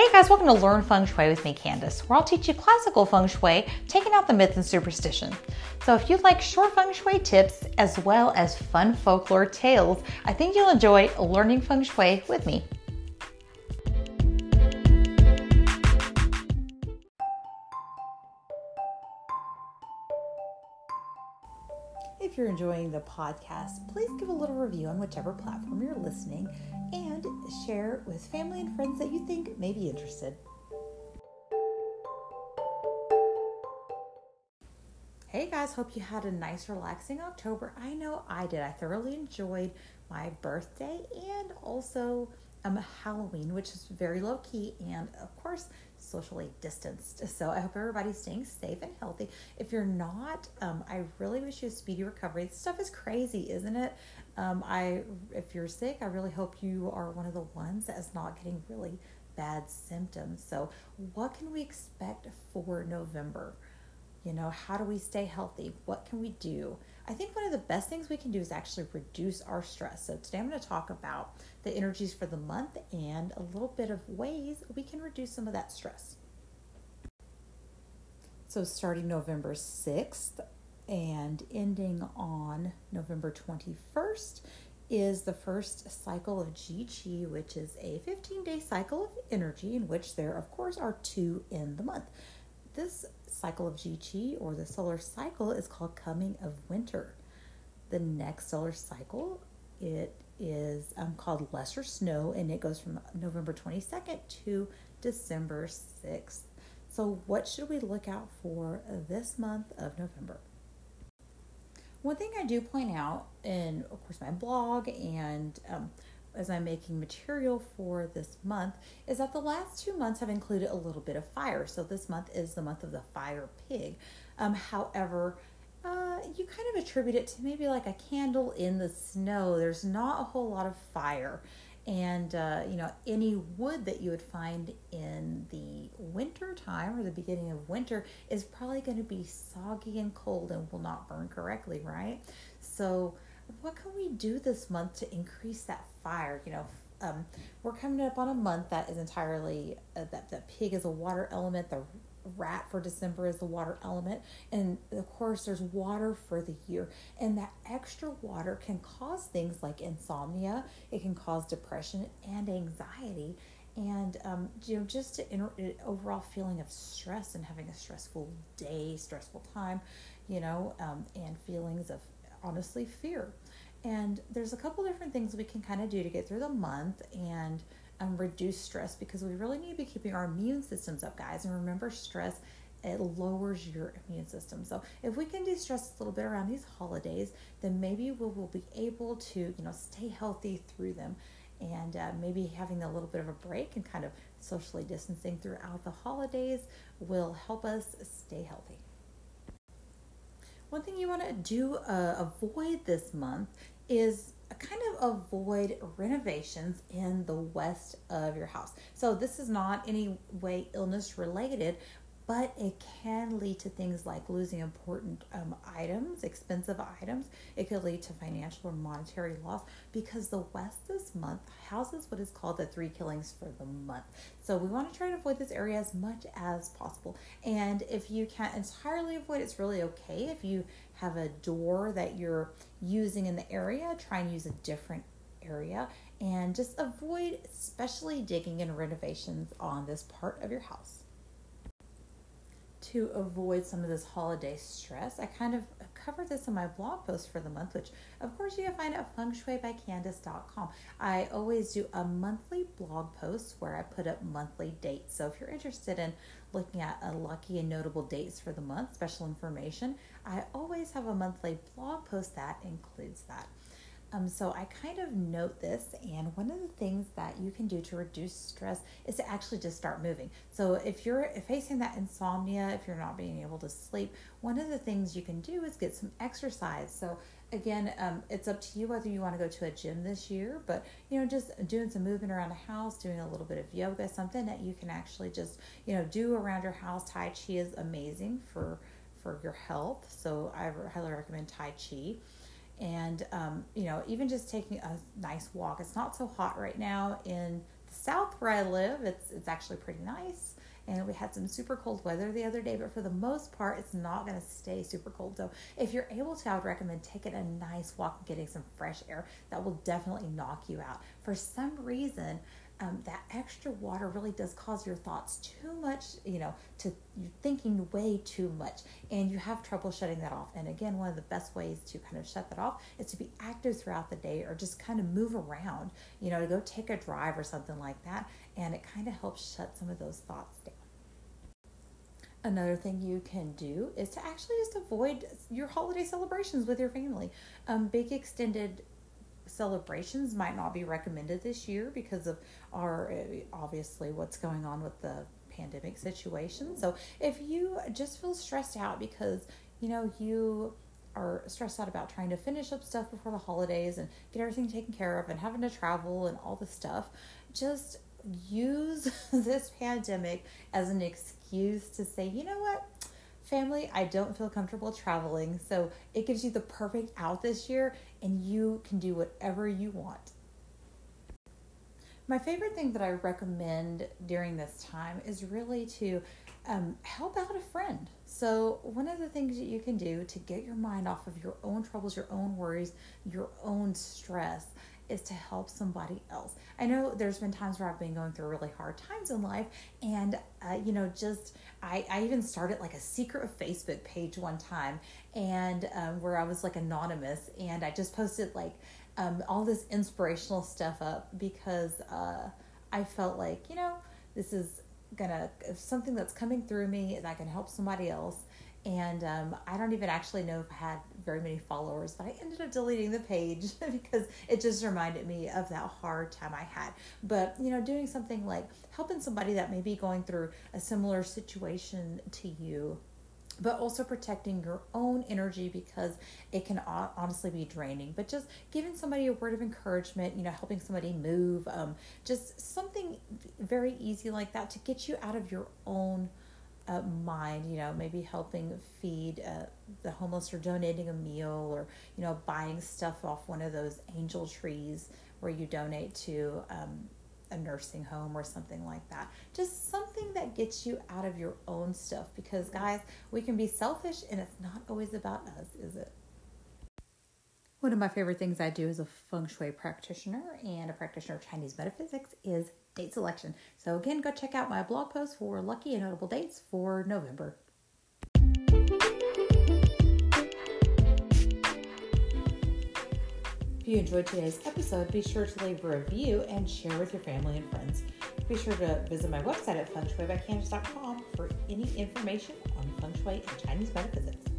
Hey guys, welcome to Learn Feng Shui with me, Candice, where I'll teach you classical feng shui, taking out the myth and superstition. So, if you'd like short feng shui tips as well as fun folklore tales, I think you'll enjoy learning feng shui with me. If you're enjoying the podcast, please give a little review on whichever platform you're listening and share with family and friends that you think may be interested. Hey guys, hope you had a nice, relaxing October. I know I did. I thoroughly enjoyed my birthday and also um, Halloween, which is very low key and, of course, socially distanced. So I hope everybody's staying safe and healthy. If you're not, um, I really wish you a speedy recovery. This stuff is crazy, isn't it? Um, I, if you're sick, I really hope you are one of the ones that is not getting really bad symptoms. So, what can we expect for November? You know, how do we stay healthy? What can we do? I think one of the best things we can do is actually reduce our stress. So, today I'm going to talk about the energies for the month and a little bit of ways we can reduce some of that stress. So, starting November 6th and ending on November 21st is the first cycle of Qi, which is a 15 day cycle of energy, in which there, of course, are two in the month. This cycle of Ji Qi, or the solar cycle, is called Coming of Winter. The next solar cycle, it is um, called Lesser Snow, and it goes from November 22nd to December 6th. So, what should we look out for this month of November? One thing I do point out in, of course, my blog and um, as I'm making material for this month is that the last two months have included a little bit of fire. So this month is the month of the fire pig. Um, however, uh, you kind of attribute it to maybe like a candle in the snow. There's not a whole lot of fire. And, uh, you know, any wood that you would find in the winter time or the beginning of winter is probably going to be soggy and cold and will not burn correctly, right? So, what can we do this month to increase that fire? You know, um, we're coming up on a month that is entirely uh, that the pig is a water element, the rat for December is the water element. And of course, there's water for the year. And that extra water can cause things like insomnia, it can cause depression and anxiety. And um, you know, just an overall feeling of stress and having a stressful day, stressful time, you know, um, and feelings of honestly fear. And there's a couple different things we can kind of do to get through the month and um, reduce stress because we really need to be keeping our immune systems up, guys. And remember, stress it lowers your immune system. So if we can de-stress a little bit around these holidays, then maybe we will be able to, you know, stay healthy through them. And uh, maybe having a little bit of a break and kind of socially distancing throughout the holidays will help us stay healthy. One thing you want to do uh, avoid this month is kind of avoid renovations in the west of your house. So this is not any way illness related, but it can lead to things like losing important um, items, expensive items. It could lead to financial or monetary loss because the West this month houses what is called the three killings for the month. So we want to try to avoid this area as much as possible. And if you can't entirely avoid, it, it's really okay. If you have a door that you're using in the area, try and use a different area and just avoid especially digging in renovations on this part of your house to avoid some of this holiday stress, I kind of covered this in my blog post for the month, which of course you can find at fengshuibycandice.com. I always do a monthly blog post where I put up monthly dates. So if you're interested in looking at lucky and notable dates for the month, special information, I always have a monthly blog post that includes that. Um, so I kind of note this, and one of the things that you can do to reduce stress is to actually just start moving. So if you're facing that insomnia, if you're not being able to sleep, one of the things you can do is get some exercise. So again, um, it's up to you whether you want to go to a gym this year, but you know, just doing some moving around the house, doing a little bit of yoga, something that you can actually just you know do around your house. Tai Chi is amazing for for your health, so I highly recommend Tai Chi and um, you know even just taking a nice walk it's not so hot right now in the south where I live, it's it's actually pretty nice. And we had some super cold weather the other day, but for the most part, it's not going to stay super cold. So, if you're able to, I would recommend taking a nice walk and getting some fresh air. That will definitely knock you out. For some reason, um, that extra water really does cause your thoughts too much, you know, to you're thinking way too much and you have trouble shutting that off. And again, one of the best ways to kind of shut that off is to be active throughout the day or just kind of move around, you know, to go take a drive or something like that. And it kind of helps shut some of those thoughts down. Another thing you can do is to actually just avoid your holiday celebrations with your family. Um, big extended celebrations might not be recommended this year because of our uh, obviously what's going on with the pandemic situation. So if you just feel stressed out because you know you are stressed out about trying to finish up stuff before the holidays and get everything taken care of and having to travel and all this stuff, just use this pandemic as an excuse to say, you know what? Family, I don't feel comfortable traveling. So it gives you the perfect out this year, and you can do whatever you want. My favorite thing that I recommend during this time is really to um, help out a friend. So, one of the things that you can do to get your mind off of your own troubles, your own worries, your own stress is to help somebody else. I know there's been times where I've been going through really hard times in life, and uh, you know, just I, I even started like a secret Facebook page one time, and um, where I was like anonymous, and I just posted like um, all this inspirational stuff up because uh, I felt like you know this is gonna something that's coming through me that can help somebody else and um, I don't even actually know if I had very many followers, but I ended up deleting the page because it just reminded me of that hard time I had. But you know, doing something like helping somebody that may be going through a similar situation to you but also protecting your own energy because it can honestly be draining. But just giving somebody a word of encouragement, you know, helping somebody move, um, just something very easy like that to get you out of your own uh, mind, you know, maybe helping feed uh, the homeless or donating a meal or, you know, buying stuff off one of those angel trees where you donate to um, a nursing home or something like that. Just something that gets you out of your own stuff because, guys, we can be selfish and it's not always about us, is it? One of my favorite things I do as a feng shui practitioner and a practitioner of Chinese metaphysics is date selection. So, again, go check out my blog post for lucky and notable dates for November. If you enjoyed today's episode, be sure to leave a review and share with your family and friends. Be sure to visit my website at fengshuibycandice.com for any information on feng shui and Chinese metaphysics.